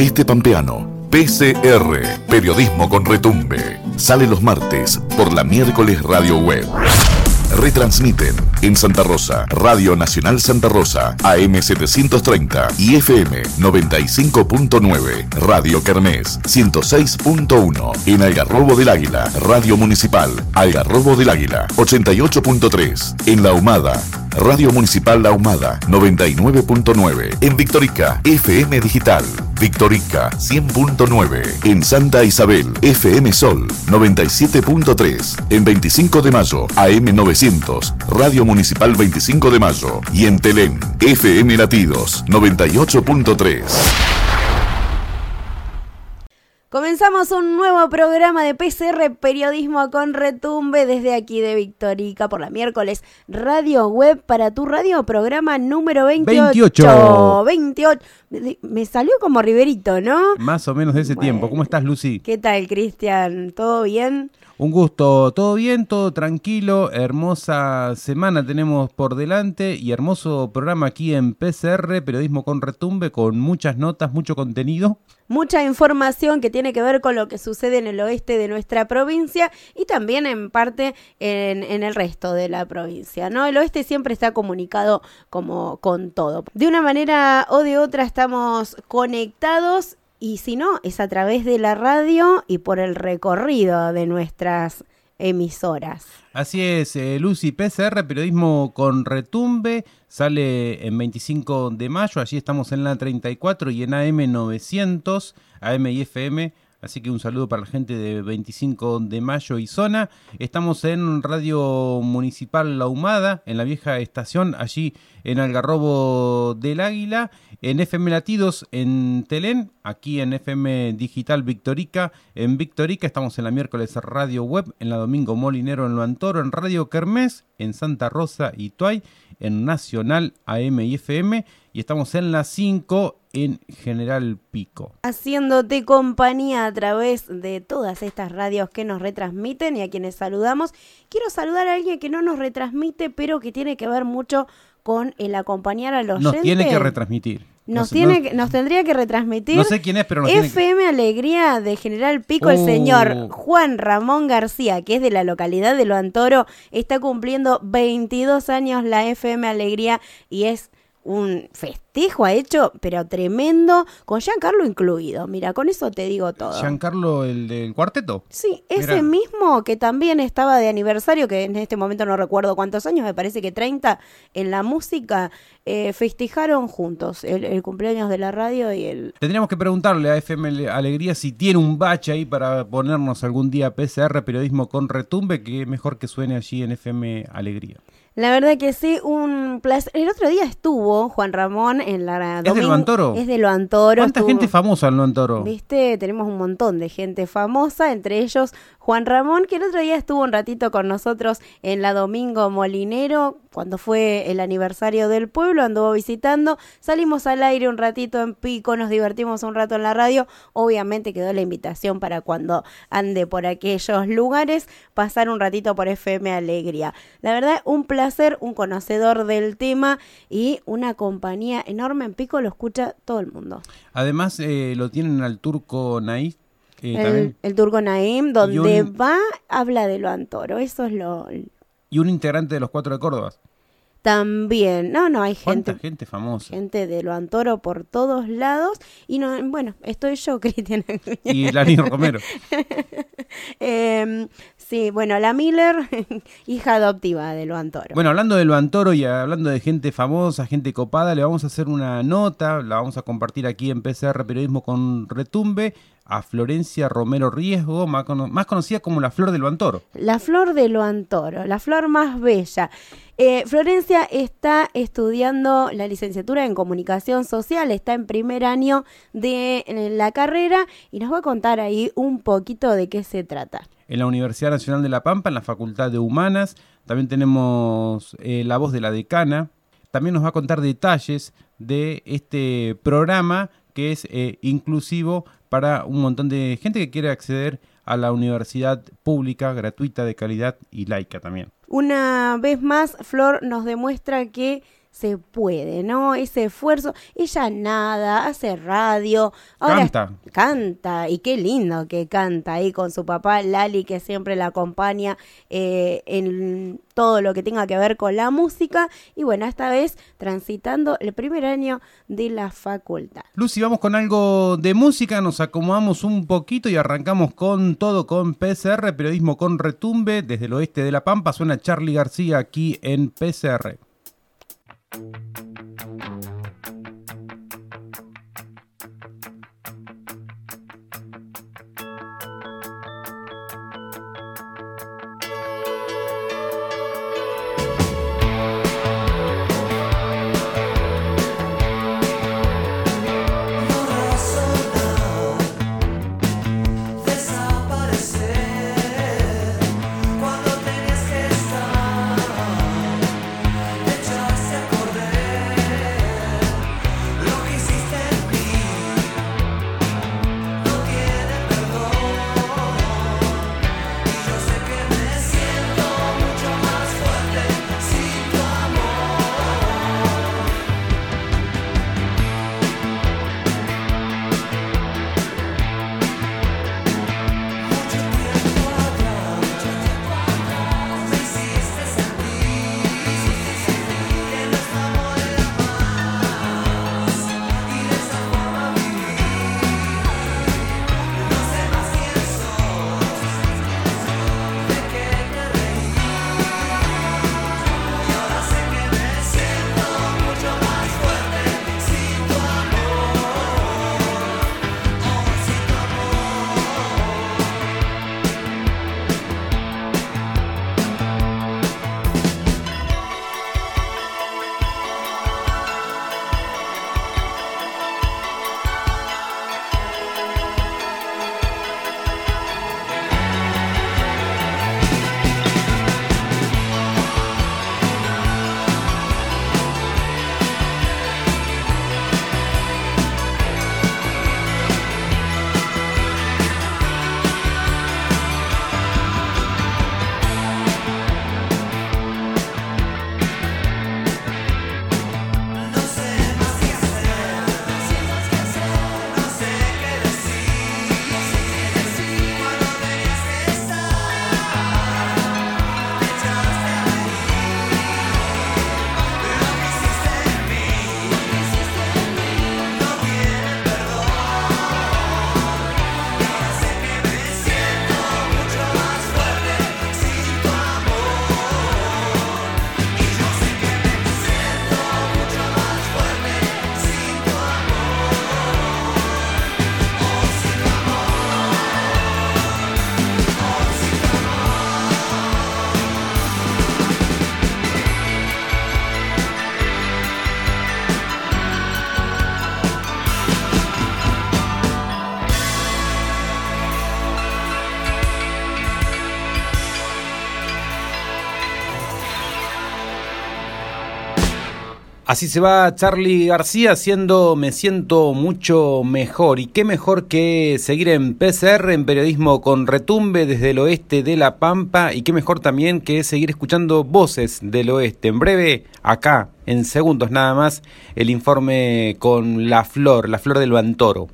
Oeste Pampeano. PCR, Periodismo con Retumbe. Sale los martes por la miércoles Radio Web. Retransmiten en Santa Rosa, Radio Nacional Santa Rosa, AM 730 y FM 95.9, Radio Kermés 106.1, en Algarrobo del Águila, Radio Municipal, Algarrobo del Águila 88.3, en La Humada, Radio Municipal La Humada 99.9, en Victorica, FM Digital, Victorica 100.9, en Santa Isabel, FM Sol 97.3, en 25 de mayo, AM 900, Radio Municipal 25 de mayo y en Telén, FM Latidos 98.3. Comenzamos un nuevo programa de PCR Periodismo con Retumbe desde aquí de Victorica por la miércoles Radio Web para tu radio programa número 28. 28. Me salió como Riverito, ¿no? Más o menos de ese tiempo. ¿Cómo estás, Lucy? ¿Qué tal, Cristian? ¿Todo bien? Un gusto, todo bien, todo tranquilo, hermosa semana tenemos por delante y hermoso programa aquí en PCR, Periodismo con Retumbe, con muchas notas, mucho contenido. Mucha información que tiene que ver con lo que sucede en el oeste de nuestra provincia y también en parte en, el resto de la provincia, ¿no? El oeste siempre está comunicado como con todo. De una manera o de otra estamos conectados y si no, es a través de la radio y por el recorrido de nuestras emisoras. Así es, eh, Lucy PCR, periodismo con retumbe, sale en 25 de mayo, allí estamos en la 34 y en AM 900, AM y FM Así que un saludo para la gente de 25 de mayo y zona. Estamos en Radio Municipal La Humada, en la vieja estación, allí en Algarrobo del Águila. En FM Latidos en Telén, aquí en FM Digital Victorica. En Victorica estamos en la miércoles Radio Web, en la domingo Molinero en Lo Antoro, en Radio Kermés, en Santa Rosa y Tuay, en Nacional AM y FM. Y estamos en la 5 en General Pico. Haciéndote compañía a través de todas estas radios que nos retransmiten y a quienes saludamos. Quiero saludar a alguien que no nos retransmite, pero que tiene que ver mucho con el acompañar a los Nos tiene que retransmitir. Nos, tiene, nos tendría que retransmitir. No sé quién es, pero FM Alegría de General Pico, el señor uh. Juan Ramón García, que es de la localidad de Lo Antoro, está cumpliendo 22 años la FM Alegría y es un festejo ha hecho, pero tremendo, con Giancarlo incluido. Mira, con eso te digo todo. ¿Giancarlo, el del cuarteto? Sí, ese mismo que también estaba de aniversario, que en este momento no recuerdo cuántos años, me parece que 30, en la música, eh, festejaron juntos el, cumpleaños de la radio y el... Tendríamos que preguntarle a FM Alegría si tiene un bache ahí para ponernos algún día PCR, periodismo con retumbe, que mejor que suene allí en FM Alegría. La verdad que sí, un placer. El otro día estuvo Juan Ramón en la... ¿Es de Lo Antoro? Es de. ¿Cuánta gente famosa en Lo Antoro? Viste, tenemos un montón de gente famosa, entre ellos Juan Ramón, que el otro día estuvo un ratito con nosotros en la Domingo Molinero, cuando fue el aniversario del pueblo, anduvo visitando, salimos al aire un ratito en pico, nos divertimos un rato en la radio, obviamente quedó la invitación para cuando ande por aquellos lugares, pasar un ratito por FM Alegría. La verdad, un placer, un conocedor del tema y una compañía enorme en pico, lo escucha todo el mundo. Además, eh, lo tienen al turco El, el, Turco Naim, donde va, habla de lo antoro. Eso es lo. Y un integrante de los cuatro de Córdoba. También, no, no, hay gente. gente famosa. Gente de lo antoro por todos lados. Y no, bueno, estoy yo, Cristian. Y Lani Romero. eh, Sí, bueno, la Miller, hija adoptiva de Lo Antoro. Bueno, hablando de Lo Antoro y hablando de gente famosa, gente copada, le vamos a hacer una nota, la vamos a compartir aquí en PCR Periodismo con Retumbe, a Florencia Romero Riesgo, más, conocida como la Flor de Lo Antoro. La Flor de Lo Antoro, la flor más bella. Eh, Florencia está estudiando la licenciatura en comunicación social, está en primer año de la carrera y nos va a contar ahí un poquito de qué se trata en la Universidad Nacional de La Pampa, en la Facultad de Humanas. También tenemos eh, la voz de la decana. También nos va a contar detalles de este programa que es eh, inclusivo para un montón de gente que quiere acceder a la universidad pública, gratuita, de calidad y laica también. Una vez más, Flor nos demuestra que se puede, ¿no? Ese esfuerzo. Ella nada, hace radio, ahora Canta. canta y qué lindo que canta ahí con su papá Lali que siempre la acompaña eh, en todo lo que tenga que ver con la música y bueno, esta vez transitando el primer año de la facultad. Lucy, vamos con algo de música, nos acomodamos un poquito y arrancamos con todo con PCR, periodismo con retumbe, desde el oeste de La Pampa, suena Charlie García aquí en PCR. Cuando Así se va Charlie García haciendo Me siento mucho mejor. Y qué mejor que seguir en PCR, en periodismo con retumbe desde el oeste de La Pampa. Y qué mejor también que seguir escuchando voces del oeste. En breve, acá, en segundos nada más, el informe con la flor, la flor del Bantoro.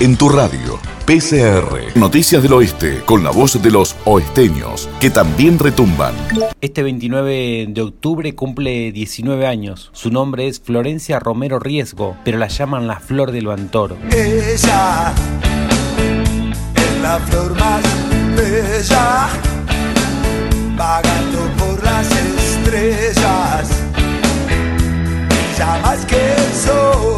En tu radio, PCR. Noticias del Oeste, con la voz de los oesteños, que también retumban. Este 29 de octubre cumple 19 años. Su nombre es Florencia Romero Riesgo, pero la llaman la flor del Bantoro. Ella es la flor más bella, vagando por las estrellas, brilla más que el sol.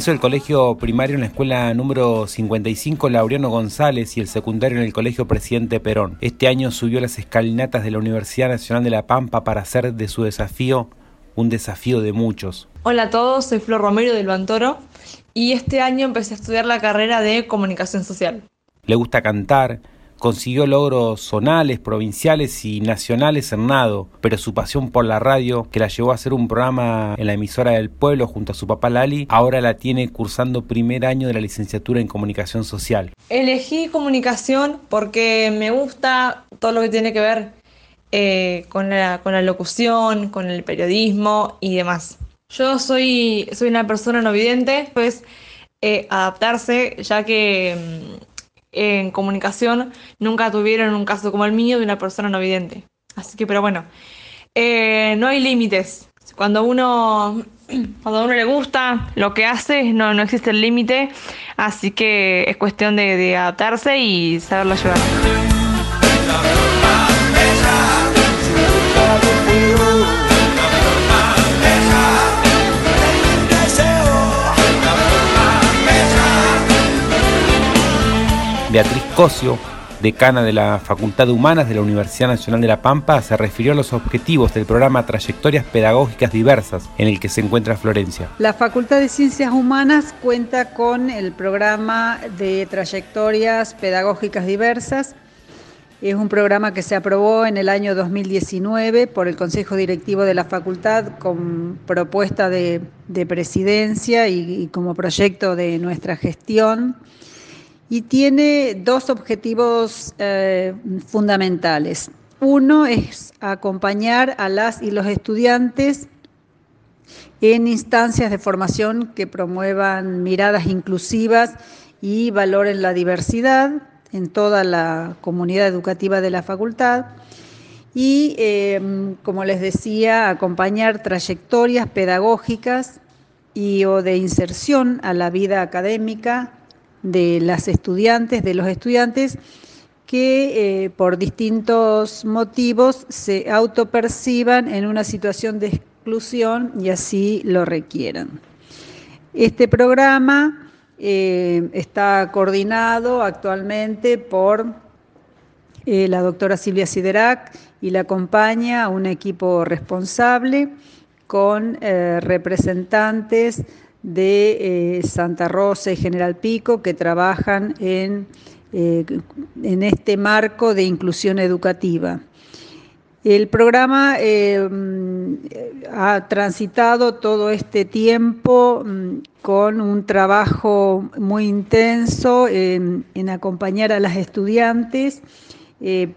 Hizo el colegio primario en la escuela número 55 Laureano González y el secundario en el colegio Presidente Perón. Este año subió las escalinatas de la Universidad Nacional de La Pampa para hacer de su desafío un desafío de muchos. Hola a todos, soy Flor Romero del Bantoro y este año empecé a estudiar la carrera de comunicación social. Le gusta cantar, Consiguió logros zonales, provinciales y nacionales en nado, pero su pasión por la radio, que la llevó a hacer un programa en la emisora del pueblo junto a su papá Lali, ahora la tiene cursando primer año de la licenciatura en comunicación social. Elegí comunicación porque me gusta todo lo que tiene que ver eh, con, la, con la locución, con el periodismo y demás. Yo soy, soy una persona no vidente, pues eh, adaptarse, ya que mm, en comunicación nunca tuvieron un caso como el mío de una persona no vidente. Así que, pero bueno, eh, no hay límites. Cuando uno, cuando uno le gusta lo que hace, no, no existe el límite. Así que es cuestión de, de adaptarse y saberlo llevar. Beatriz Cosio, decana de la Facultad de Humanas de la Universidad Nacional de La Pampa, se refirió a los objetivos del programa Trayectorias Pedagógicas Diversas, en el que se encuentra Florencia. La Facultad de Ciencias Humanas cuenta con el programa de Trayectorias Pedagógicas Diversas. Es un programa que se aprobó en el año 2019 por el Consejo Directivo de la Facultad con propuesta de, de presidencia y como proyecto de nuestra gestión y tiene dos objetivos eh, fundamentales. Uno es acompañar a las y los estudiantes en instancias de formación que promuevan miradas inclusivas y valoren la diversidad en toda la comunidad educativa de la facultad. Y, eh, como les decía, acompañar trayectorias pedagógicas y o de inserción a la vida académica de las estudiantes, de los estudiantes que eh, por distintos motivos se autoperciban en una situación de exclusión y así lo requieran. Este programa eh, está coordinado actualmente por eh, la doctora Silvia Siderac y la acompaña un equipo responsable con representantes de eh, Santa Rosa y General Pico que trabajan en, eh, en este marco de inclusión educativa. El programa eh, ha transitado todo este tiempo mm, con un trabajo muy intenso en, en acompañar a las estudiantes,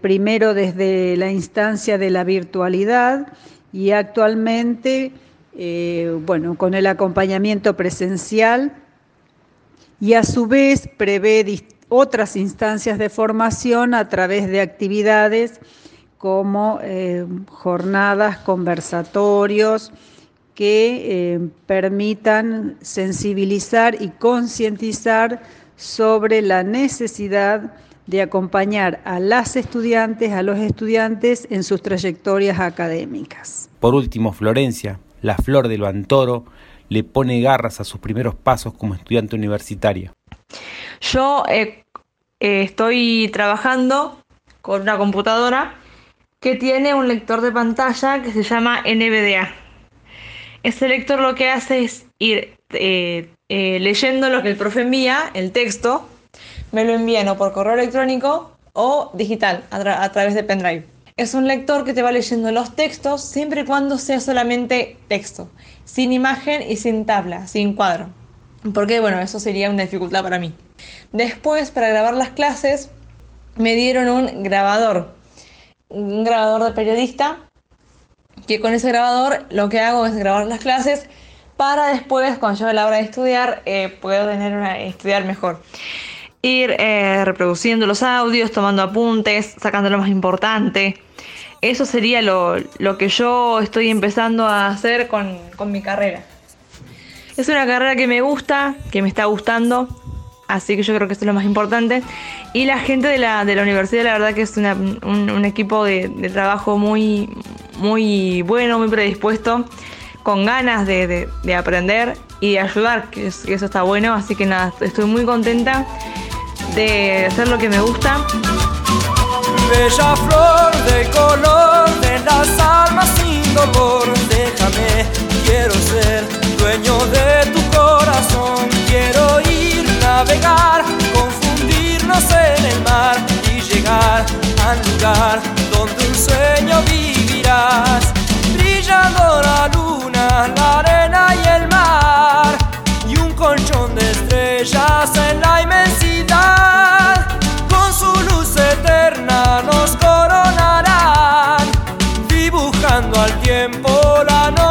primero desde la instancia de la virtualidad y actualmente eh, bueno, con el acompañamiento presencial y a su vez prevé otras instancias de formación a través de actividades como eh, jornadas, conversatorios, que eh, permitan sensibilizar y concientizar sobre la necesidad de acompañar a las estudiantes, a los estudiantes en sus trayectorias académicas. Por último, Florencia, la flor del Bantoro, le pone garras a sus primeros pasos como estudiante universitaria. Yo eh, eh, estoy trabajando con una computadora que tiene un lector de pantalla que se llama NVDA. Ese lector lo que hace es ir eh, leyendo lo que el profe envía, el texto, me lo envían o por correo electrónico o digital a, a través de pendrive. Es un lector que te va leyendo los textos siempre y cuando sea solamente texto, sin imagen y sin tabla, sin cuadro. Porque bueno, eso sería una dificultad para mí. Después, para grabar las clases, me dieron un grabador, un grabador de periodista, que con ese grabador lo que hago es grabar las clases para después, cuando llegue la hora de estudiar, eh, puedo tener una, estudiar mejor. Ir eh, reproduciendo los audios, tomando apuntes, sacando lo más importante. Eso sería lo, lo que yo estoy empezando a hacer con, con mi carrera. Es una carrera que me gusta, que me está gustando, así que yo creo que eso es lo más importante. Y la gente de la, de la universidad, la verdad que es un, un equipo de, trabajo muy, muy bueno, muy predispuesto, con ganas de, de- de aprender y de ayudar, que eso está bueno. Así que nada, estoy muy contenta de hacer lo que me gusta. Bella flor de color de las almas sin dolor, déjame, quiero ser dueño de tu corazón, quiero ir, navegar, confundirnos en el mar y llegar lugar donde un sueño vivirás, brillando la luna, la arena y el mar, y un colchón de tiempo la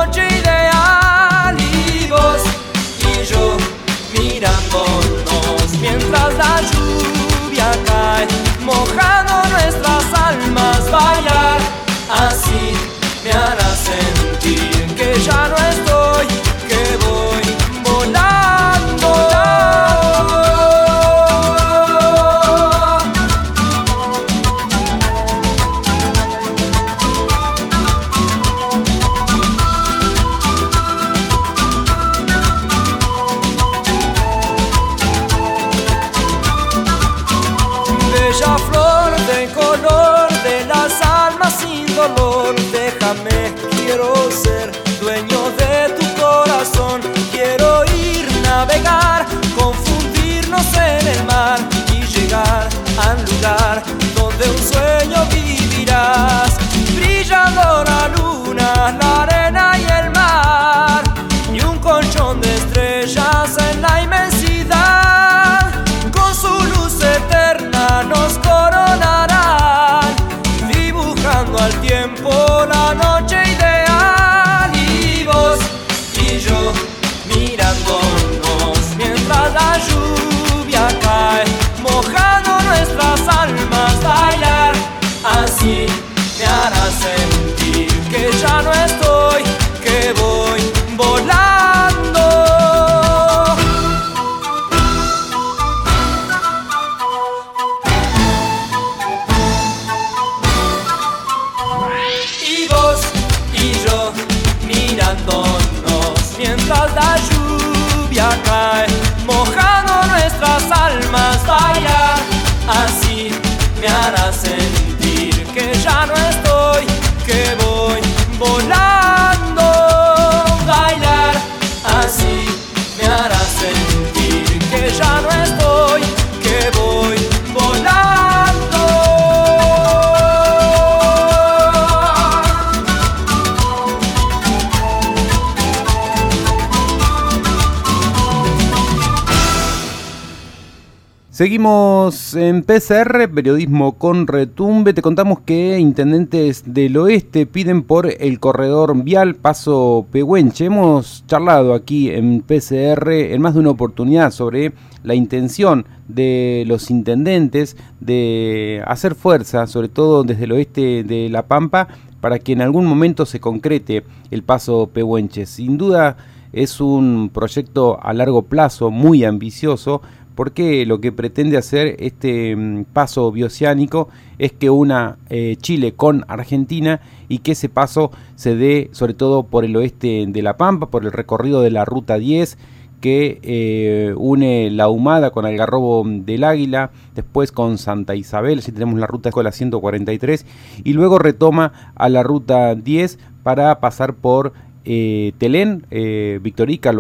Seguimos en PCR, periodismo con retumbe. Te contamos que intendentes del oeste piden por el corredor vial Paso Pehuenche. Hemos charlado aquí en PCR en más de una oportunidad sobre la intención de los intendentes de hacer fuerza, sobre todo desde el oeste de La Pampa, para que en algún momento se concrete el Paso Pehuenche. Sin duda es un proyecto a largo plazo muy ambicioso porque lo que pretende hacer este mm, paso bioceánico es que una eh, Chile con Argentina y que ese paso se dé sobre todo por el oeste de La Pampa, por el recorrido de la Ruta 10 que eh, une la Humada con Algarrobo del Águila, después con Santa Isabel, así tenemos la ruta con la 143, y luego retoma a la Ruta 10 para pasar por eh, Telén, eh, Victorica,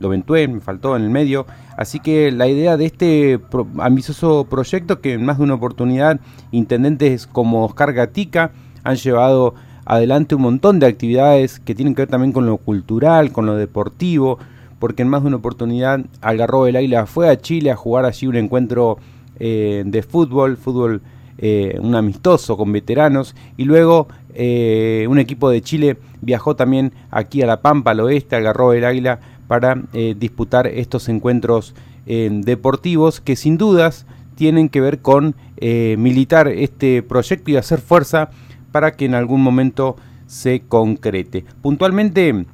Loantoro, Loventué, me faltó en el medio. Así que la idea de este pro- ambicioso proyecto, que en más de una oportunidad intendentes como Oscar Gatica han llevado adelante un montón de actividades que tienen que ver también con lo cultural, con lo deportivo, porque en más de una oportunidad Algarrobo del Águila fue a Chile a jugar allí un encuentro eh, de fútbol, fútbol eh, un amistoso con veteranos y luego eh, un equipo de Chile viajó también aquí a La Pampa, al oeste, al Garrobo del Águila, para eh, disputar estos encuentros eh, deportivos que sin dudas tienen que ver con eh, militar este proyecto y hacer fuerza para que en algún momento se concrete. Puntualmente,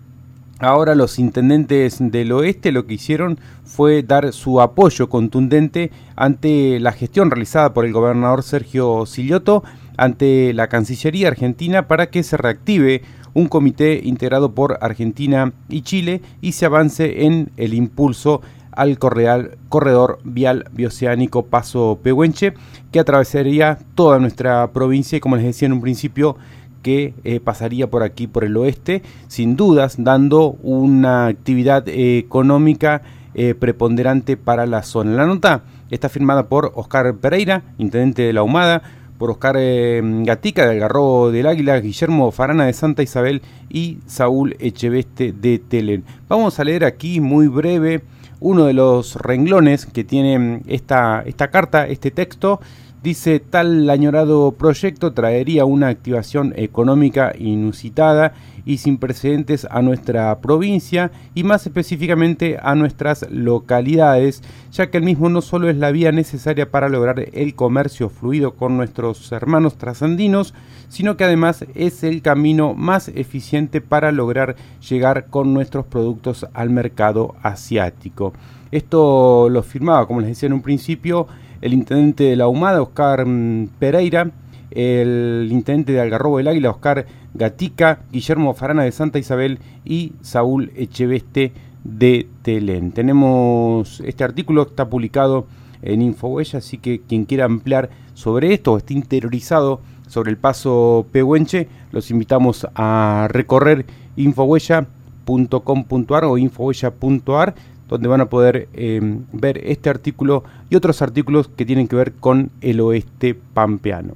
Ahora los intendentes del oeste lo que hicieron fue dar su apoyo contundente ante la gestión realizada por el gobernador Sergio Silioto ante la Cancillería Argentina para que se reactive un comité integrado por Argentina y Chile y se avance en el impulso al corredor vial bioceánico Paso Pehuenche que atravesaría toda nuestra provincia y como les decía en un principio que eh, pasaría por aquí, por el oeste, sin dudas, dando una actividad económica eh, preponderante para la zona. La nota está firmada por Oscar Pereira, intendente de la Humada, por Oscar eh, Gatica de Algarrobo del Águila, Guillermo Farana de Santa Isabel y Saúl Echeveste de Telen. Vamos a leer aquí muy breve uno de los renglones que tiene esta, esta carta, este texto. Dice, tal añorado proyecto traería una activación económica inusitada y sin precedentes a nuestra provincia y más específicamente a nuestras localidades, ya que el mismo no solo es la vía necesaria para lograr el comercio fluido con nuestros hermanos trasandinos, sino que además es el camino más eficiente para lograr llegar con nuestros productos al mercado asiático. Esto lo firmaba, como les decía en un principio, el intendente de la Humada, Oscar mm, Pereira, el intendente de Algarrobo del Águila, Oscar Gatica, Guillermo Farana de Santa Isabel y Saúl Echeveste de Telén. Tenemos este artículo, está publicado en Infohuella, así que quien quiera ampliar sobre esto o esté interiorizado sobre el paso Pehuenche, los invitamos a recorrer infohuella.com.ar o infohuella.ar donde van a poder eh, ver este artículo y otros artículos que tienen que ver con el oeste pampeano.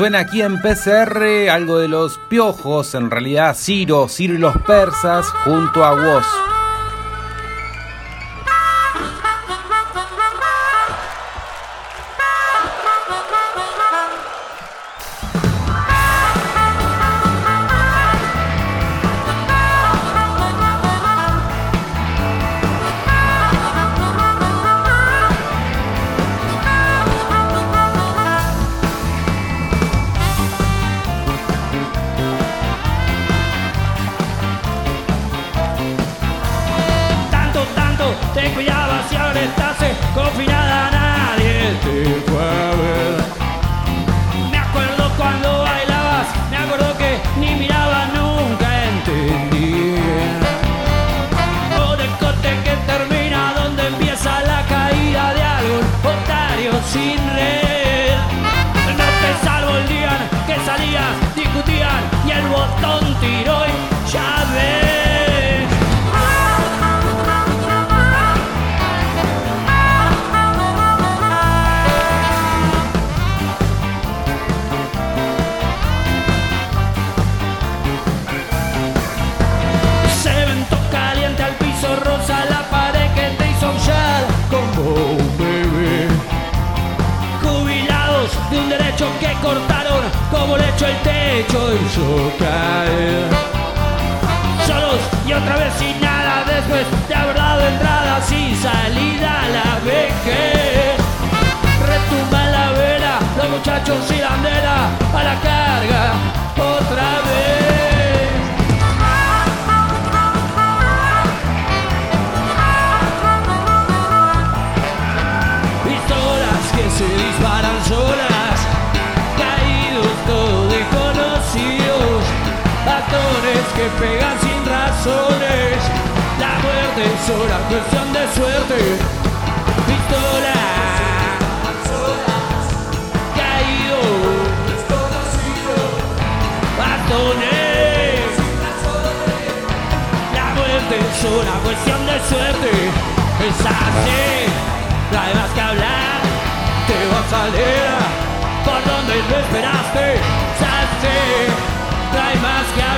Suena aquí en PCR algo de los piojos, en realidad Ciro, Ciro y los persas junto a vos. Y ahora estás como le echo el techo hizo caer. Solos y otra vez sin nada, después de haber dado entradas y salida la vejez. Retumba la vela, los muchachos y la bandera a la carga otra vez. Que pegan sin razones, la muerte es sola cuestión de suerte, pistolas, caídos, bastones, la muerte es una cuestión de suerte, es así no más que hablar, te vas a leer. Por donde lo esperaste, hay más que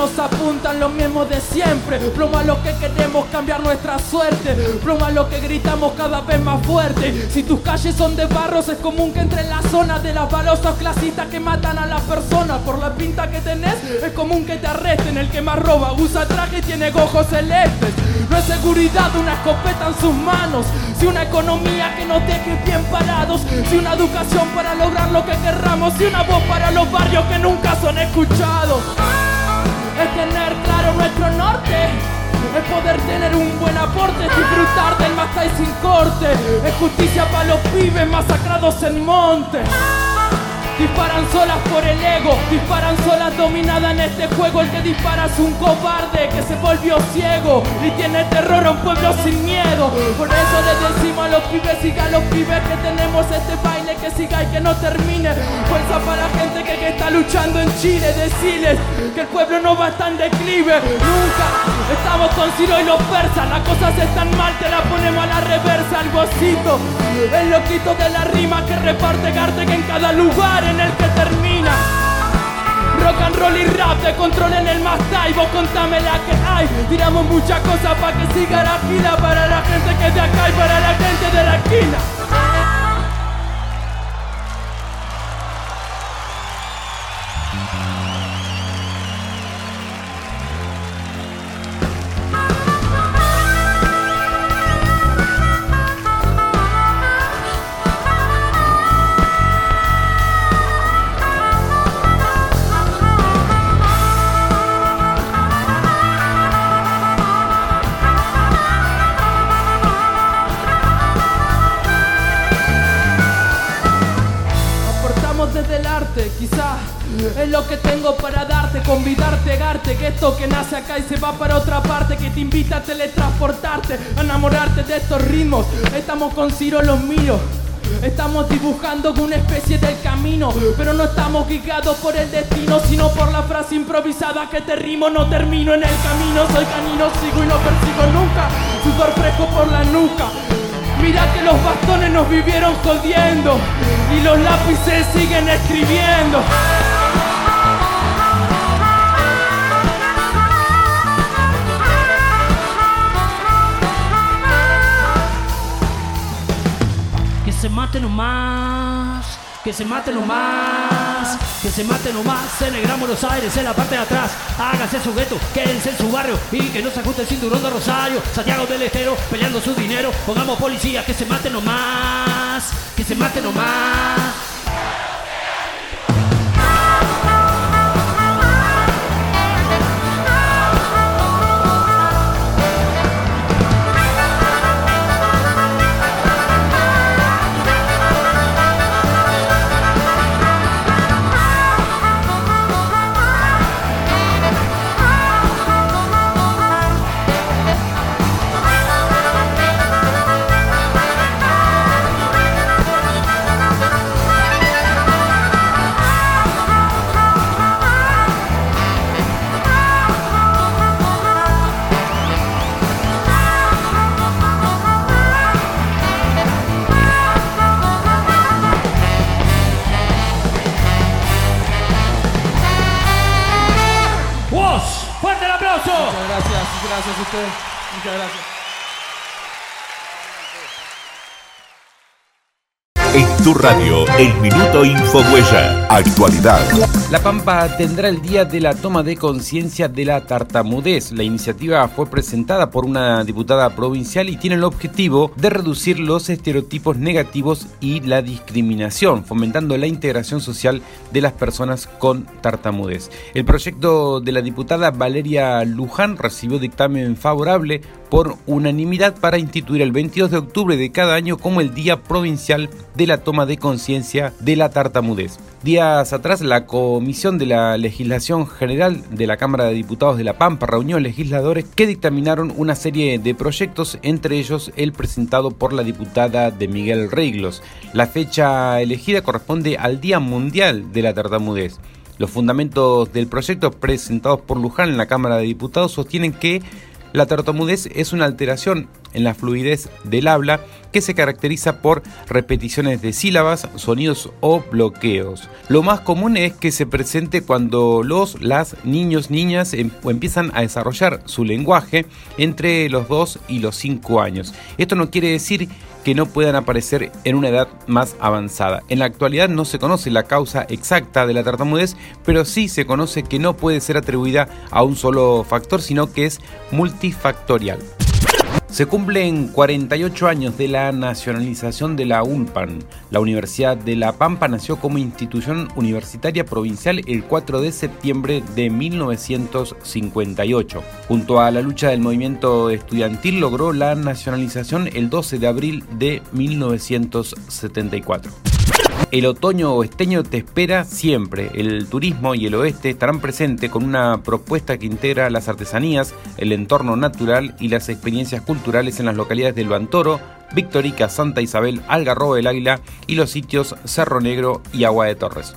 nos apuntan los mismos de siempre. Pluma lo que queremos cambiar nuestra suerte, pluma lo que gritamos cada vez más fuerte. Si tus calles son de barros, es común que entre la zona de las balosos clasistas que matan a las personas por la pinta que tenés, es común que te arresten. El que más roba usa traje y tiene ojos celestes. No es seguridad una escopeta en sus manos, si una economía que nos deje bien parados, si una educación para lograr lo que querramos, si una voz para los barrios que nunca son escuchados. Es tener claro nuestro norte, poder tener un buen aporte, disfrutar del Macay sin corte. Es justicia para los pibes masacrados en monte. Disparan solas por el ego, disparan solas dominada en este juego. El que dispara es un cobarde que se volvió ciego y tiene terror a un pueblo sin miedo. Por eso les decimos a los pibes, siga los pibes que tenemos este baile que siga y que no termine. Fuerza para la gente que, que está luchando en Chile, decirles que el pueblo no va a estar en declive. Nunca estamos con Ciro y los persas, las cosas están mal, te la ponemos a la reversa. El gocito, el loquito de la rima que reparte Gartec en cada lugar en el que termina. Rock and roll y rap te controlen el más vos contame la que hay. Tiramos muchas cosas para que siga la gira para la gente que es de acá y para la gente de la esquina. Que nace acá y se va para otra parte, que te invita a teletransportarte, a enamorarte de estos ritmos. Estamos con Ciro los míos. Estamos dibujando una especie del camino, pero no estamos guiados por el destino, sino por la frase improvisada que te rimo. No termino en el camino, soy canino, sigo y no persigo nunca. Sudor fresco por la nuca. Mira que los bastones nos vivieron jodiendo y los lápices siguen escribiendo. Mate nomás, que se mate nomás, que se mate nomás en el Gran Buenos Aires, en la parte de atrás. Hágase su gueto, quédense en su barrio y que no se ajuste el cinturón de Rosario. Santiago del Estero peleando su dinero. Pongamos policía, que se mate nomás, que se mate nomás. Radio, el Minuto Infohuella. Actualidad. La Pampa tendrá el día de la toma de conciencia de la tartamudez. La iniciativa fue presentada por una diputada provincial y tiene el objetivo de reducir los estereotipos negativos y la discriminación, fomentando la integración social de las personas con tartamudez. El proyecto de la diputada Valeria Luján recibió dictamen favorable por unanimidad para instituir el 22 de octubre de cada año como el Día Provincial de la Toma de Conciencia de la Tartamudez. Días atrás, la Comisión de la Legislación General de la Cámara de Diputados de La Pampa reunió legisladores que dictaminaron una serie de proyectos, entre ellos el presentado por la diputada de Miguel Reglos. La fecha elegida corresponde al Día Mundial de la Tartamudez. Los fundamentos del proyecto presentados por Luján en la Cámara de Diputados sostienen que la tartamudez es una alteración en la fluidez del habla que se caracteriza por repeticiones de sílabas, sonidos o bloqueos. Lo más común es que se presente cuando los, las niños, niñas em- empiezan a desarrollar su lenguaje entre los 2 y los 5 años. Esto no quiere decir que no puedan aparecer en una edad más avanzada. En la actualidad no se conoce la causa exacta de la tartamudez, pero sí se conoce que no puede ser atribuida a un solo factor, sino que es multifactorial. Se cumplen 48 años de la nacionalización de la UNPAN. La Universidad de La Pampa nació como institución universitaria provincial el 4 de septiembre de 1958. Junto a la lucha del movimiento estudiantil logró la nacionalización el 12 de abril de 1974 el otoño oesteño te espera siempre. El turismo y el oeste estarán presentes con una propuesta que integra las artesanías, el entorno natural y las experiencias culturales en las localidades del Bantoro, Victorica, Santa Isabel, Algarrobo del Águila y los sitios Cerro Negro y Agua de Torres.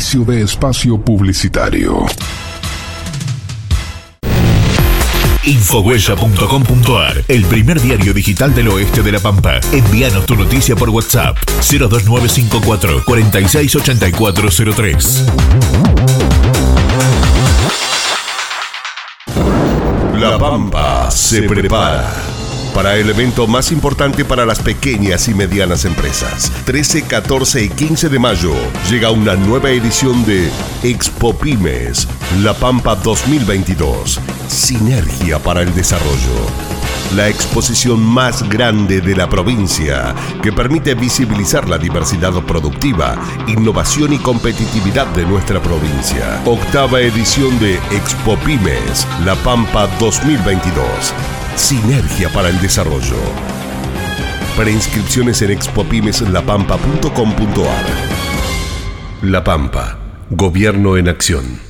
Inicio de espacio publicitario. Infohuella.com.ar, el primer diario digital del oeste de La Pampa. Envíanos tu noticia por WhatsApp 02954 468403. La Pampa se prepara para el evento más importante para las pequeñas y medianas empresas. 13, 14 y 15 de mayo llega una nueva edición de Expo Pymes, La Pampa 2022. Sinergia para el desarrollo. La exposición más grande de la provincia que permite visibilizar la diversidad productiva, innovación y competitividad de nuestra provincia. Octava edición de Expo Pymes, La Pampa 2022. Sinergia para el desarrollo. Preinscripciones en expopymeslapampa.com.ar. La Pampa, Gobierno en Acción.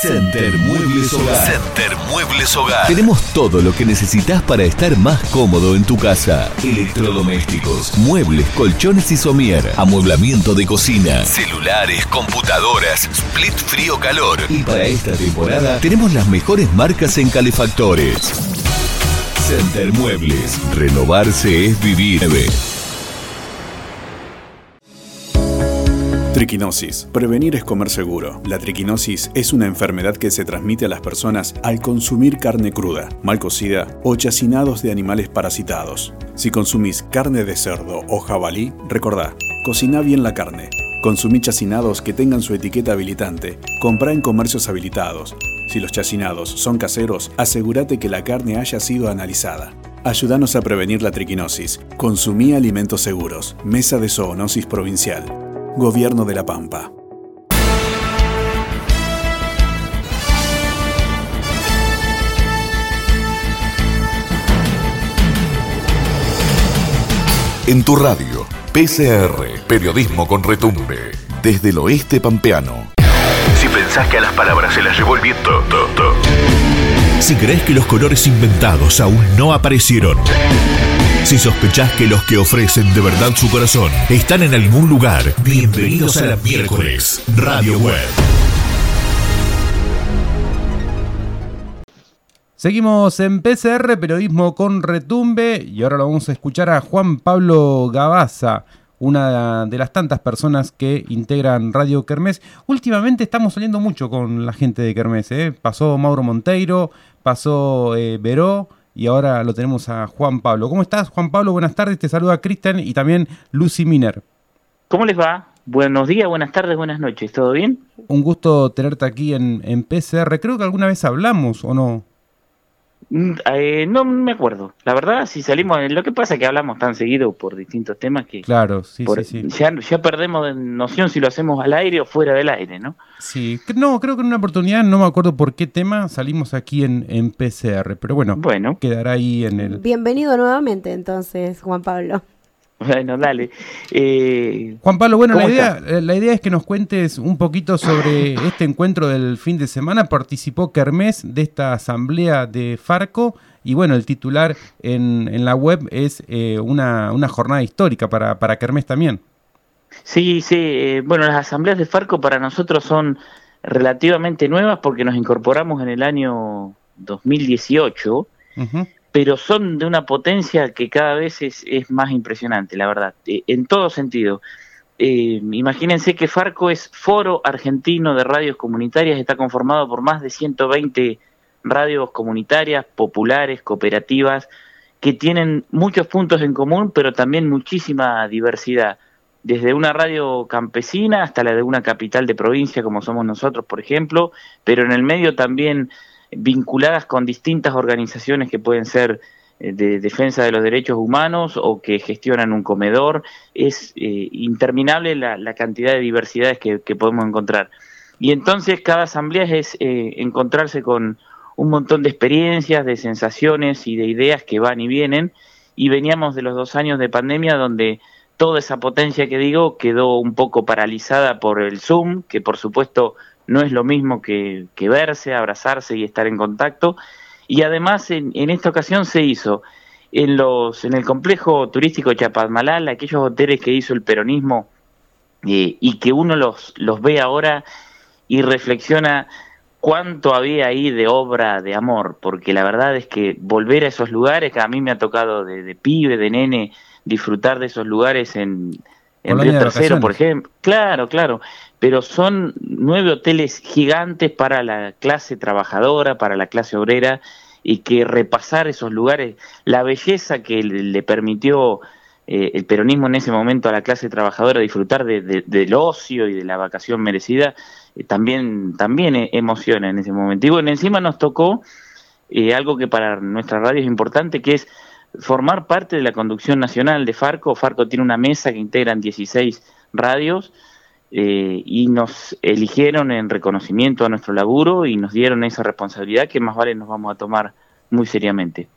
Center Muebles Hogar. Center Muebles Hogar. Tenemos todo lo que necesitas para estar más cómodo en tu casa. Electrodomésticos, muebles, colchones y somier, amueblamiento de cocina, celulares, computadoras, split frío calor. Y para esta temporada tenemos las mejores marcas en calefactores. Center Muebles. Renovarse es vivir. Triquinosis. Prevenir es comer seguro. La triquinosis es una enfermedad que se transmite a las personas al consumir carne cruda, mal cocida o chacinados de animales parasitados. Si consumís carne de cerdo o jabalí, recordá, cocina bien la carne. Consumí chacinados que tengan su etiqueta habilitante. Comprá en comercios habilitados. Si los chacinados son caseros, asegúrate que la carne haya sido analizada. Ayúdanos a prevenir la triquinosis. Consumí alimentos seguros. Mesa de Zoonosis Provincial. Gobierno de la Pampa. En tu radio, PCR, periodismo con retumbe, desde el oeste pampeano. Si pensás que a las palabras se las llevó el viento, to, to. Si crees que los colores inventados aún no aparecieron. Si sospechás que los que ofrecen de verdad su corazón están en algún lugar, bienvenidos a la miércoles Radio Web. Seguimos en PCR, periodismo con retumbe, y ahora lo vamos a escuchar a Juan Pablo Gabaza, una de las tantas personas que integran Radio Kermés. Últimamente estamos saliendo mucho con la gente de Kermés, ¿eh? pasó Mauro Monteiro, pasó eh, Veró, y ahora lo tenemos a Juan Pablo. ¿Cómo estás, Juan Pablo? Buenas tardes, te saluda Cristian y también Lucy Miner. ¿Cómo les va? Buenos días, buenas tardes, buenas noches. ¿Todo bien? Un gusto tenerte aquí en, en PCR. Creo que alguna vez hablamos, ¿o no? Mm, eh, no me acuerdo. La verdad, si salimos, lo que pasa es que hablamos tan seguido por distintos temas que Claro, sí, por- sí, sí. Ya, ya perdemos de noción si lo hacemos al aire o fuera del aire, ¿no? Sí, no, creo que en una oportunidad, no me acuerdo por qué tema, salimos aquí en, en PCR, pero bueno, bueno, quedará ahí en el... Bienvenido nuevamente entonces, Juan Pablo. Bueno, dale. Eh, Juan Pablo, bueno, la ¿cómo idea, eh, la idea es que nos cuentes un poquito sobre este encuentro del fin de semana. Participó Kermés de esta asamblea de Farco y bueno, el titular en, en la web es eh, una, una jornada histórica para, para Kermés también. Sí, sí. eh, bueno, las asambleas de Farco para nosotros son relativamente nuevas porque nos incorporamos en el año 2018, Ujú. Pero son de una potencia que cada vez es, más impresionante, la verdad, eh, en todo sentido. Eh, imagínense que Farco es Foro Argentino de Radios Comunitarias, está conformado por más de 120 radios comunitarias, populares, cooperativas, que tienen muchos puntos en común, pero también muchísima diversidad desde una radio campesina hasta la de una capital de provincia como somos nosotros, por ejemplo, pero en el medio también vinculadas con distintas organizaciones que pueden ser eh, de defensa de los derechos humanos o que gestionan un comedor. Es eh, interminable la, la cantidad de diversidades que, que podemos encontrar. Y entonces cada asamblea es eh, encontrarse con un montón de experiencias, de sensaciones y de ideas que van y vienen. Y veníamos de los dos años de pandemia donde toda esa potencia que digo quedó un poco paralizada por el Zoom, que por supuesto no es lo mismo que, que verse, abrazarse y estar en contacto. Y además en, en esta ocasión se hizo en, los, en el complejo turístico Chapadmalal, aquellos hoteles que hizo el peronismo eh, y que uno los, los ve ahora y reflexiona cuánto había ahí de obra de amor, porque la verdad es que volver a esos lugares, que a mí me ha tocado de, de pibe, de nene, disfrutar de esos lugares en, en Río Tercero, por ejemplo. Claro, claro, pero son nueve hoteles gigantes para la clase trabajadora, para la clase obrera, y que repasar esos lugares, la belleza que le, permitió eh, el peronismo en ese momento a la clase trabajadora disfrutar de, de- del ocio y de la vacación merecida, eh, también, también eh, emociona en ese momento. Y bueno, encima nos tocó eh, algo que para nuestra radio es importante, que es formar parte de la conducción nacional de Farco. Farco tiene una mesa que integran 16 radios eh, y nos eligieron en reconocimiento a nuestro laburo y nos dieron esa responsabilidad que más vale nos vamos a tomar muy seriamente.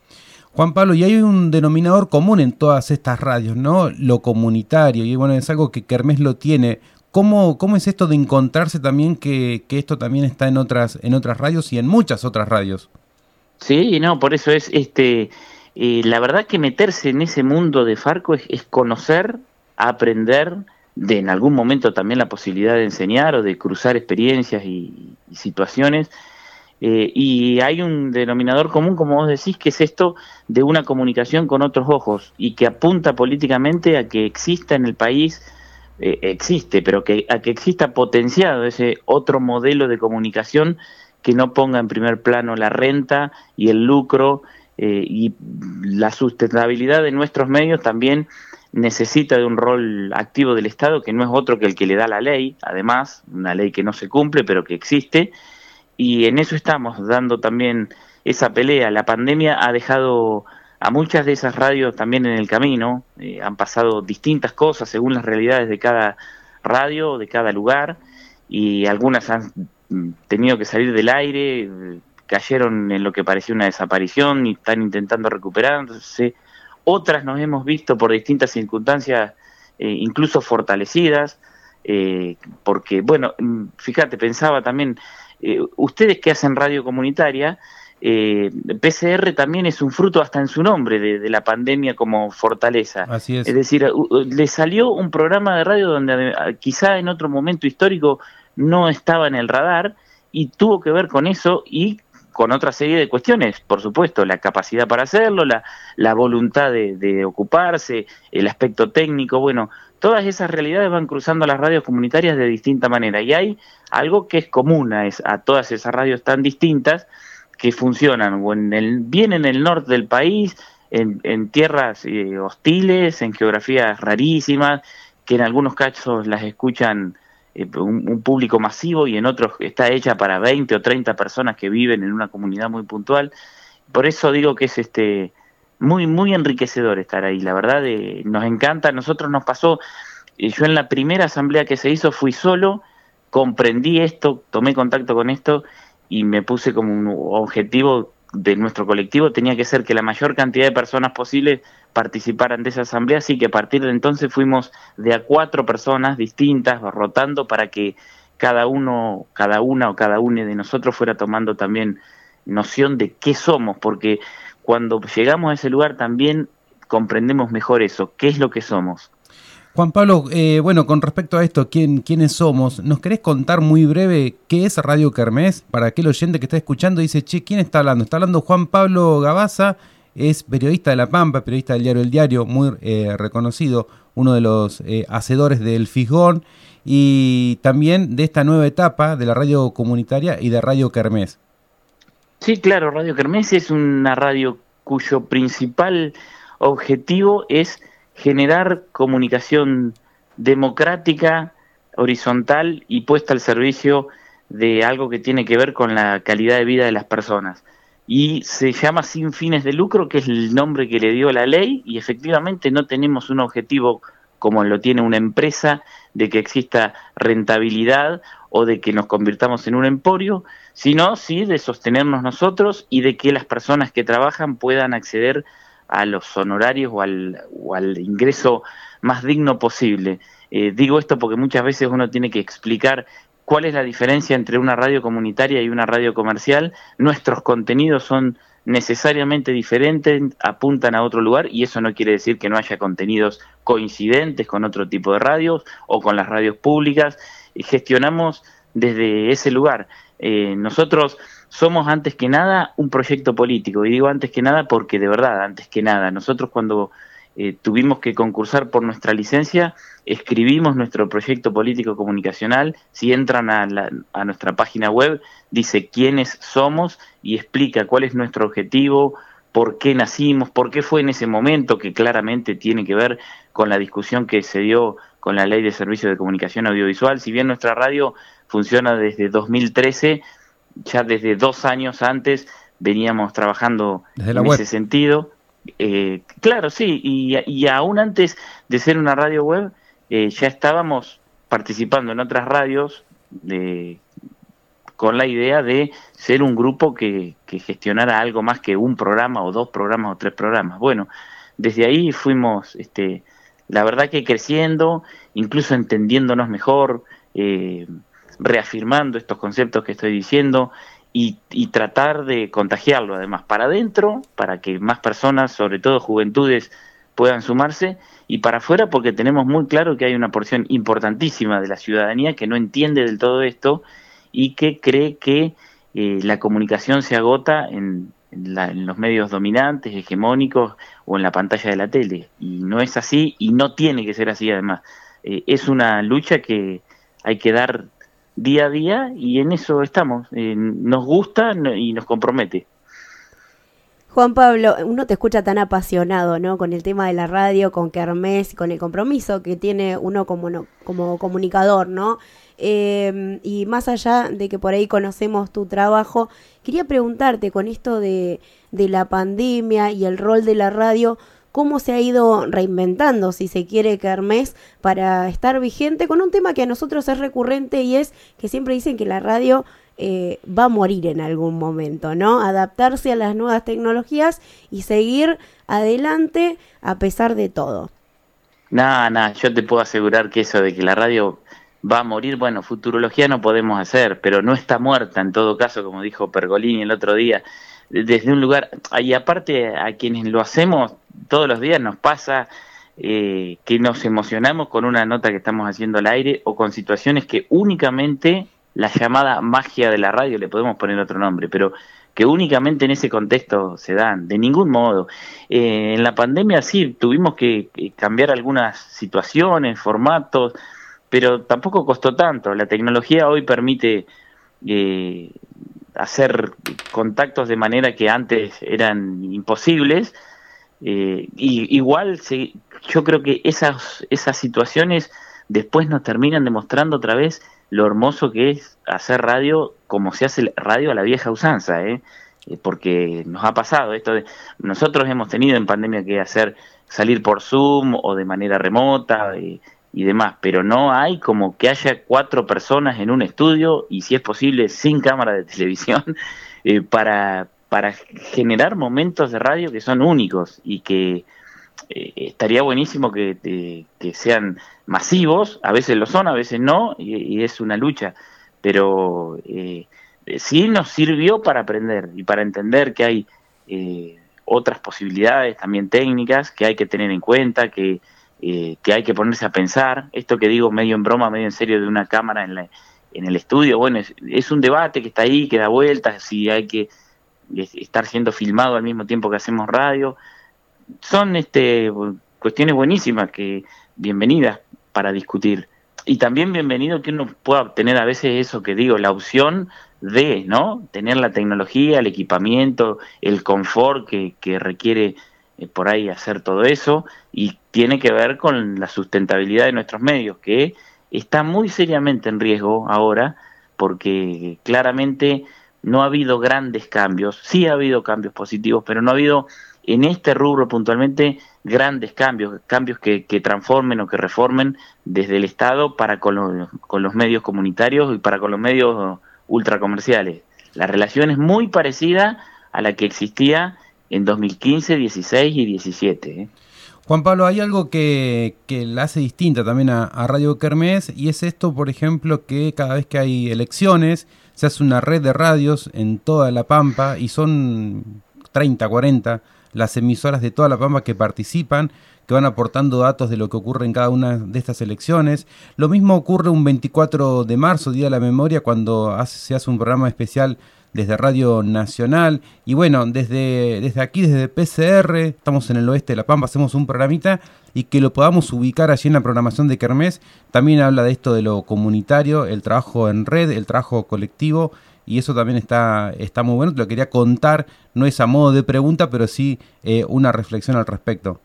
Juan Pablo, y hay un denominador común en todas estas radios, ¿no? Lo comunitario, y bueno, es algo que Kermés lo tiene. ¿Cómo, cómo es esto de encontrarse también que, que esto también está en otras, en otras radios y en muchas otras radios? Sí, no, por eso es, este, eh, la verdad que meterse en ese mundo de Farco es, es conocer, aprender, de en algún momento también la posibilidad de enseñar o de cruzar experiencias y, situaciones. Eh, y hay un denominador común, como vos decís, que es esto de una comunicación con otros ojos y que apunta políticamente a que exista en el país, eh, existe, pero que a que exista potenciado ese otro modelo de comunicación que no ponga en primer plano la renta y el lucro eh, y la sustentabilidad de nuestros medios también necesita de un rol activo del Estado que no es otro que el que le da la ley, además, una ley que no se cumple pero que existe y en eso estamos dando también esa pelea. La pandemia ha dejado a muchas de esas radios también en el camino, eh, han pasado distintas cosas según las realidades de cada radio, de cada lugar, y algunas han tenido que salir del aire, eh, cayeron en lo que parecía una desaparición y están intentando recuperarse. Otras nos hemos visto por distintas circunstancias eh, incluso fortalecidas, eh, porque, bueno, mm, fíjate, pensaba también, eh, ustedes que hacen radio comunitaria, eh, PCR también es un fruto hasta en su nombre de, de la pandemia como fortaleza. Así es. Es decir, le salió un programa de radio donde quizá en otro momento histórico no estaba en el radar y tuvo que ver con eso y con otra serie de cuestiones, por supuesto, la capacidad para hacerlo, la, la voluntad de, de ocuparse, el aspecto técnico, bueno, todas esas realidades van cruzando las radios comunitarias de distinta manera. Y hay algo que es común a, es- a todas esas radios tan distintas que funcionan o en el, bien en el norte del país, en, en tierras eh, hostiles, en geografías rarísimas, que en algunos casos las escuchan un, un público masivo y en otros está hecha para 20 o 30 personas que viven en una comunidad muy puntual. Por eso digo que es este muy muy enriquecedor estar ahí, la verdad eh, nos encanta, a nosotros nos pasó, eh, yo en la primera asamblea que se hizo fui solo, comprendí esto, tomé contacto con esto y me puse como un objetivo de nuestro colectivo. Tenía que ser que la mayor cantidad de personas posible participaran de esa asamblea, así que a partir de entonces fuimos de a cuatro personas distintas, rotando para que cada uno, cada una o cada uno de nosotros fuera tomando también noción de qué somos, porque cuando llegamos a ese lugar también comprendemos mejor eso, qué es lo que somos. Juan Pablo, eh, bueno, con respecto a esto, ¿quién, ¿quiénes somos? ¿Nos querés contar muy breve qué es Radio Kermés? Para aquel oyente que está escuchando dice, che, ¿quién está hablando? Está hablando Juan Pablo Gabaza, es periodista de La Pampa, periodista del diario El Diario, muy eh, reconocido, uno de los eh, hacedores del Fisgón y también de esta nueva etapa de la radio comunitaria y de Radio Kermés. Sí, claro, Radio Kermés es una radio cuyo principal objetivo es generar comunicación democrática, horizontal y puesta al servicio de algo que tiene que ver con la calidad de vida de las personas. Y se llama sin fines de lucro, que es el nombre que le dio la ley, y efectivamente no tenemos un objetivo como lo tiene una empresa, de que exista rentabilidad o de que nos convirtamos en un emporio, sino sí de sostenernos nosotros y de que las personas que trabajan puedan acceder a los honorarios o al, o al ingreso más digno posible. Eh, digo esto porque muchas veces uno tiene que explicar cuál es la diferencia entre una radio comunitaria y una radio comercial. Nuestros contenidos son necesariamente diferentes, apuntan a otro lugar y eso no quiere decir que no haya contenidos coincidentes con otro tipo de radios o con las radios públicas. Y gestionamos desde ese lugar. Eh, nosotros somos antes que nada un proyecto político y digo antes que nada porque de verdad, antes que nada, nosotros cuando eh, tuvimos que concursar por nuestra licencia, escribimos nuestro proyecto político comunicacional, si entran a, la- a nuestra página web, dice quiénes somos y explica cuál es nuestro objetivo, por qué nacimos, por qué fue en ese momento, que claramente tiene que ver con la discusión que se dio con la ley de servicios de comunicación audiovisual. Si bien nuestra radio funciona desde 2013, ya desde dos años antes veníamos trabajando Desde en ese sentido. Eh, claro, sí, y, y aún antes de ser una radio web, eh, ya estábamos participando en otras radios de, con la idea de ser un grupo que, gestionara algo más que un programa o dos programas o tres programas. Bueno, desde ahí fuimos, este, la verdad que creciendo, incluso entendiéndonos mejor, eh, reafirmando estos conceptos que estoy diciendo y, y tratar de contagiarlo además para adentro, para que más personas, sobre todo juventudes, puedan sumarse y para afuera porque tenemos muy claro que hay una porción importantísima de la ciudadanía que no entiende del todo esto y que cree que eh, la comunicación se agota en, la- en los medios dominantes, hegemónicos o en la pantalla de la tele. Y no es así y no tiene que ser así además. Eh, es una lucha que hay que dar día a día y en eso estamos. Eh, nos gusta y nos compromete. Juan Pablo, uno te escucha tan apasionado, ¿no? Con el tema de la radio, con Kermés, con el compromiso que tiene uno como, no- como comunicador, ¿no? Eh, y más allá de que por ahí conocemos tu trabajo, quería preguntarte con esto de, de la pandemia y el rol de la radio, ¿cómo se ha ido reinventando, si se quiere, Kermés, para estar vigente con un tema que a nosotros es recurrente y es que siempre dicen que la radio eh, va a morir en algún momento, ¿no? Adaptarse a las nuevas tecnologías y seguir adelante a pesar de todo. Nada, nada, yo te puedo asegurar que eso de que la radio va a morir, bueno, futurología no podemos hacer, pero no está muerta en todo caso, como dijo Pergolini el otro día, desde un lugar, y aparte a quienes lo hacemos todos los días nos pasa eh, que nos emocionamos con una nota que estamos haciendo al aire o con situaciones que únicamente la llamada magia de la radio, le podemos poner otro nombre, pero que únicamente en ese contexto se dan, de ningún modo. Eh, en la pandemia sí, tuvimos que, cambiar algunas situaciones, formatos, pero tampoco costó tanto. La tecnología hoy permite eh, hacer contactos de manera que antes eran imposibles. Eh, y igual se- yo creo que esas, esas situaciones después nos terminan demostrando otra vez lo hermoso que es hacer radio como se hace radio a la vieja usanza, ¿eh? Eh, porque nos ha pasado esto de nosotros hemos tenido en pandemia que hacer salir por Zoom o de manera remota eh, y demás, pero no hay como que haya cuatro personas en un estudio y si es posible sin cámara de televisión eh, para para generar momentos de radio que son únicos y que eh, estaría buenísimo que, eh, que sean masivos, a veces lo son, a veces no, y, y es una lucha, pero eh, sí nos sirvió para aprender y para entender que hay otras posibilidades también técnicas que hay que tener en cuenta, que, eh, que hay que ponerse a pensar. Esto que digo medio en broma, medio en serio de una cámara en, la, en el estudio, bueno, es, un debate que está ahí, que da vueltas, si hay que es- estar siendo filmado al mismo tiempo que hacemos radio. Son este cuestiones buenísimas que bienvenidas para discutir. Y también bienvenido que uno pueda obtener a veces eso que digo, la opción de, ¿no? Tener la tecnología, el equipamiento, el confort que, que requiere eh, por ahí hacer todo eso y tiene que ver con la sustentabilidad de nuestros medios, que está muy seriamente en riesgo ahora porque claramente no ha habido grandes cambios, sí ha habido cambios positivos, pero no ha habido en este rubro puntualmente grandes cambios, cambios que, que transformen o que reformen desde el Estado para con los, con los medios comunitarios y para con los medios ultracomerciales. La relación es muy parecida a la que existía en 2015, 16 y 17. ¿eh? Juan Pablo, hay algo que, que la hace distinta también a, Radio Kermés y es esto, por ejemplo, que cada vez que hay elecciones se hace una red de radios en toda La Pampa y son 30, 40, las emisoras de toda la Pampa que participan, que van aportando datos de lo que ocurre en cada una de estas elecciones. Lo mismo ocurre un 24 de marzo, Día de la Memoria, cuando hace- se hace un programa especial desde Radio Nacional. Y bueno, desde, desde aquí, desde PCR, estamos en el oeste de La Pampa, hacemos un programita y que lo podamos ubicar allí en la programación de Kermés. También habla de esto de lo comunitario, el trabajo en red, el trabajo colectivo. Y eso también está, está muy bueno. Te lo quería contar, no es a modo de pregunta, pero sí eh, una reflexión al respecto.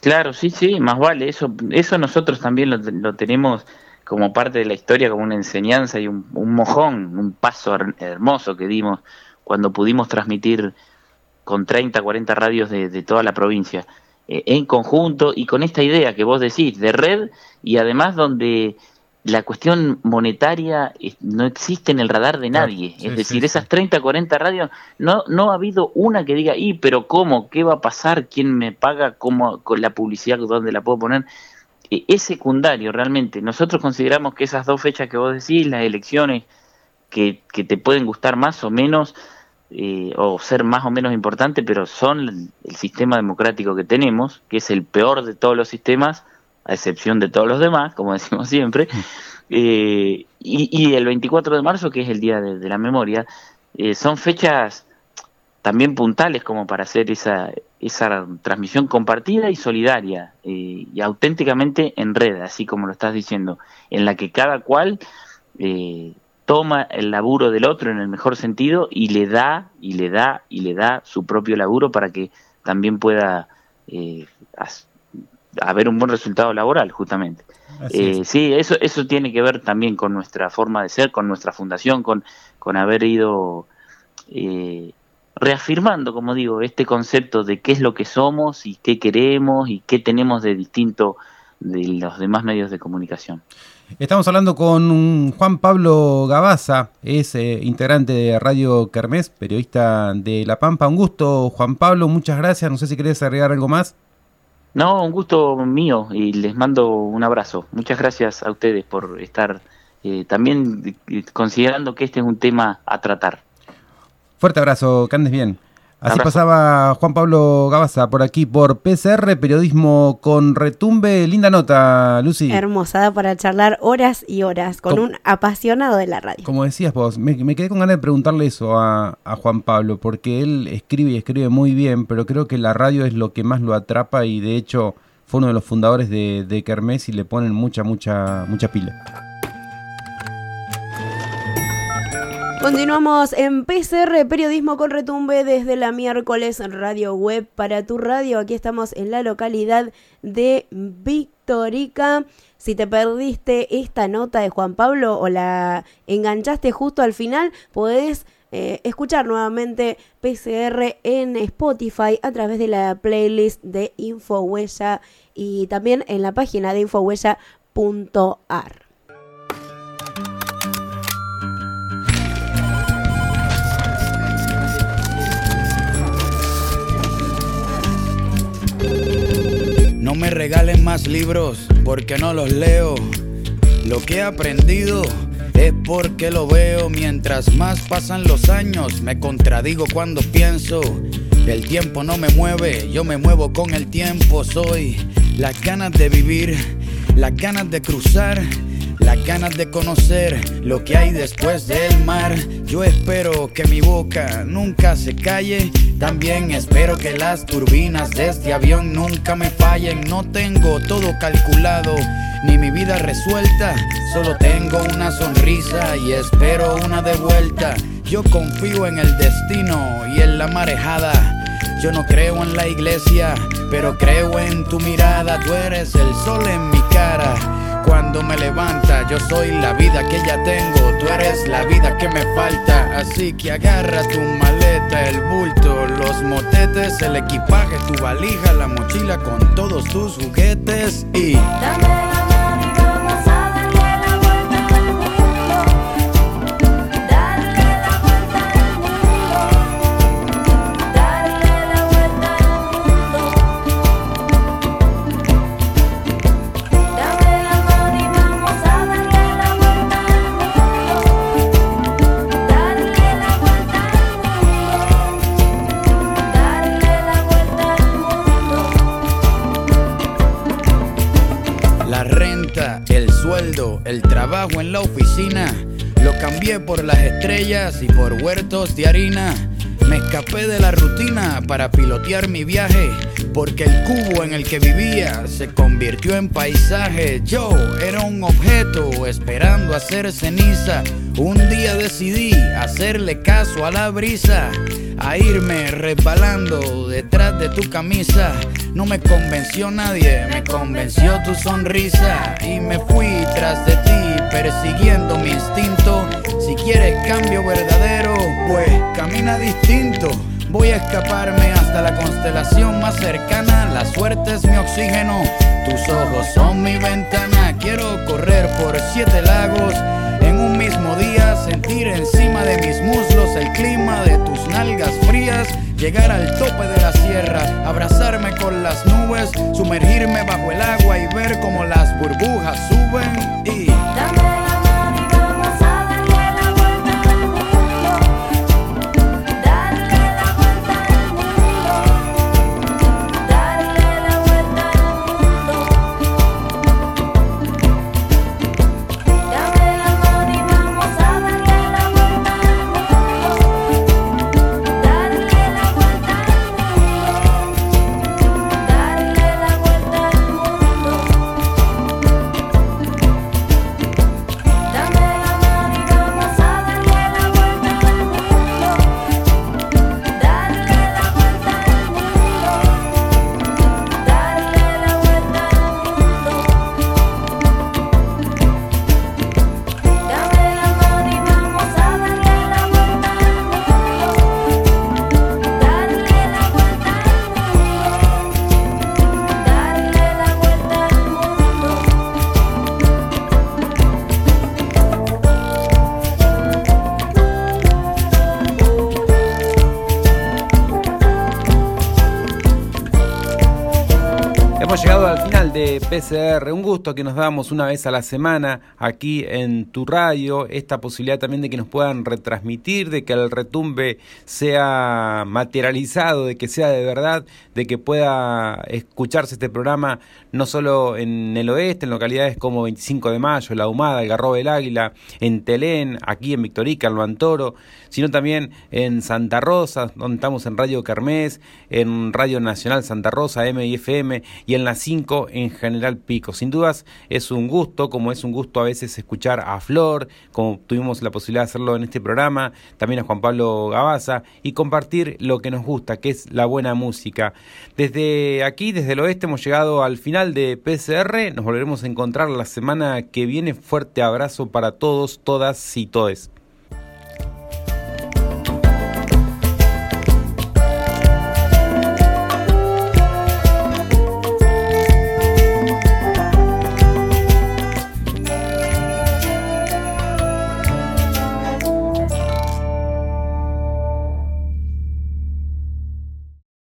Claro, sí, sí, más vale. Eso, eso nosotros también lo, lo tenemos como parte de la historia, como una enseñanza y un, un mojón, un paso her- hermoso que dimos cuando pudimos transmitir con 30, 40 radios de, de toda la provincia eh, en conjunto y con esta idea que vos decís de red y además donde la cuestión monetaria no existe en el radar de Claro, nadie. sí, es decir, sí. esas 30, 40 radios, no, no ha habido una que diga, y pero ¿cómo? ¿Qué va a pasar? ¿Quién me paga? ¿Cómo? ¿Con la publicidad? ¿Dónde la puedo poner? Eh, es secundario realmente. Nosotros consideramos que esas dos fechas que vos decís, las elecciones, que, que te pueden gustar más o menos, eh, o ser más o menos importante, pero son el, sistema democrático que tenemos, que es el peor de todos los sistemas, a excepción de todos los demás, como decimos siempre. Eh, y, y el 24 de marzo, que es el Día de, de la Memoria, eh, son fechas también puntales como para hacer esa, esa transmisión compartida y solidaria eh, y auténticamente en red, así como lo estás diciendo, en la que cada cual eh, toma el laburo del otro en el mejor sentido y le da y le da y le da su propio laburo para que también pueda eh, haber un buen resultado laboral justamente. Eh, es. sí, eso, eso tiene que ver también con nuestra forma de ser, con nuestra fundación, con, con haber ido eh, reafirmando, como digo, este concepto de qué es lo que somos y qué queremos y qué tenemos de distinto de los demás medios de comunicación. Estamos hablando con Juan Pablo Gabaza, es eh, integrante de Radio Kermés, periodista de La Pampa. Un gusto, Juan Pablo, muchas gracias. No sé si querés agregar algo más. No, un gusto mío y les mando un abrazo. Muchas gracias a ustedes por estar eh, también eh, considerando que este es un tema a tratar. Fuerte abrazo, que andes bien. Así Abrazo. pasaba Juan Pablo Gabaza por aquí, por PCR, periodismo con retumbe. Linda nota, Lucy. Hermosa, da para charlar horas y horas con ¿Cómo? un apasionado de la radio. Como decías vos, me, me quedé con ganas de preguntarle eso a, a Juan Pablo, porque él escribe y escribe muy bien, pero creo que la radio es lo que más lo atrapa y de hecho fue uno de los fundadores de, de Kermés y le ponen mucha, mucha, mucha pila. Continuamos en PCR, periodismo con retumbe desde la miércoles radio web para tu radio. Aquí estamos en la localidad de Victorica. Si te perdiste esta nota de Juan Pablo o la enganchaste justo al final, podés eh, escuchar nuevamente PCR en Spotify a través de la playlist de Infohuella y también en la página de infohuella.ar. No me regalen más libros porque no los leo. Lo que he aprendido es porque lo veo. Mientras más pasan los años, me contradigo cuando pienso. El tiempo no me mueve, yo me muevo con el tiempo. Soy las ganas de vivir, las ganas de cruzar. Las ganas de conocer lo que hay después del mar. Yo espero que mi boca nunca se calle. También espero que las turbinas de este avión nunca me fallen. No tengo todo calculado, ni mi vida resuelta. Solo tengo una sonrisa y espero una de vuelta. Yo confío en el destino y en la marejada. Yo no creo en la iglesia, pero creo en tu mirada. Tú eres el sol en mi cara. Cuando me levanta, yo soy la vida que ya tengo. Tú eres la vida que me falta. Así que agarra tu maleta, el bulto, los motetes, el equipaje, tu valija, la mochila con todos tus juguetes y. en la oficina. Lo cambié por las estrellas y por huertos de harina. Me escapé de la rutina para pilotear mi viaje, porque el cubo en el que vivía se convirtió en paisaje. Yo era un objeto esperando hacer ceniza. Un día decidí hacerle caso a la brisa, a irme resbalando detrás de tu camisa. No me convenció nadie, me convenció tu sonrisa y me fui tras de ti persiguiendo mi instinto. Si quieres cambio verdadero, pues camina distinto. Voy a escaparme hasta la constelación más cercana. La suerte es mi oxígeno, tus ojos son mi ventana. Quiero correr por siete lagos un mismo día, sentir encima de mis muslos el clima de tus nalgas frías. Llegar al tope de la sierra, abrazarme con las nubes, sumergirme bajo el agua y ver cómo las burbujas suben y... de Un gusto que nos damos una vez a la semana aquí en tu radio, esta posibilidad también de que nos puedan retransmitir, de que el retumbe sea materializado, de que sea de verdad, de que pueda escucharse este programa no solo en el oeste, en localidades como 25 de Mayo, La Humada, El Garrobo del Águila, en Telén, aquí en Victorica, en Loantoro, sino también en Santa Rosa, donde estamos en Radio Kermés, en Radio Nacional Santa Rosa, M y FM, y en la 5 en General Pico. Sin dudas es un gusto, como es un gusto a veces escuchar a Flor, como tuvimos la posibilidad de hacerlo en este programa, también a Juan Pablo Gabaza, y compartir lo que nos gusta, que es la buena música. Desde aquí, desde el oeste, hemos llegado al final de PCR, nos volveremos a encontrar la semana que viene. Fuerte abrazo para todos, todas y todes.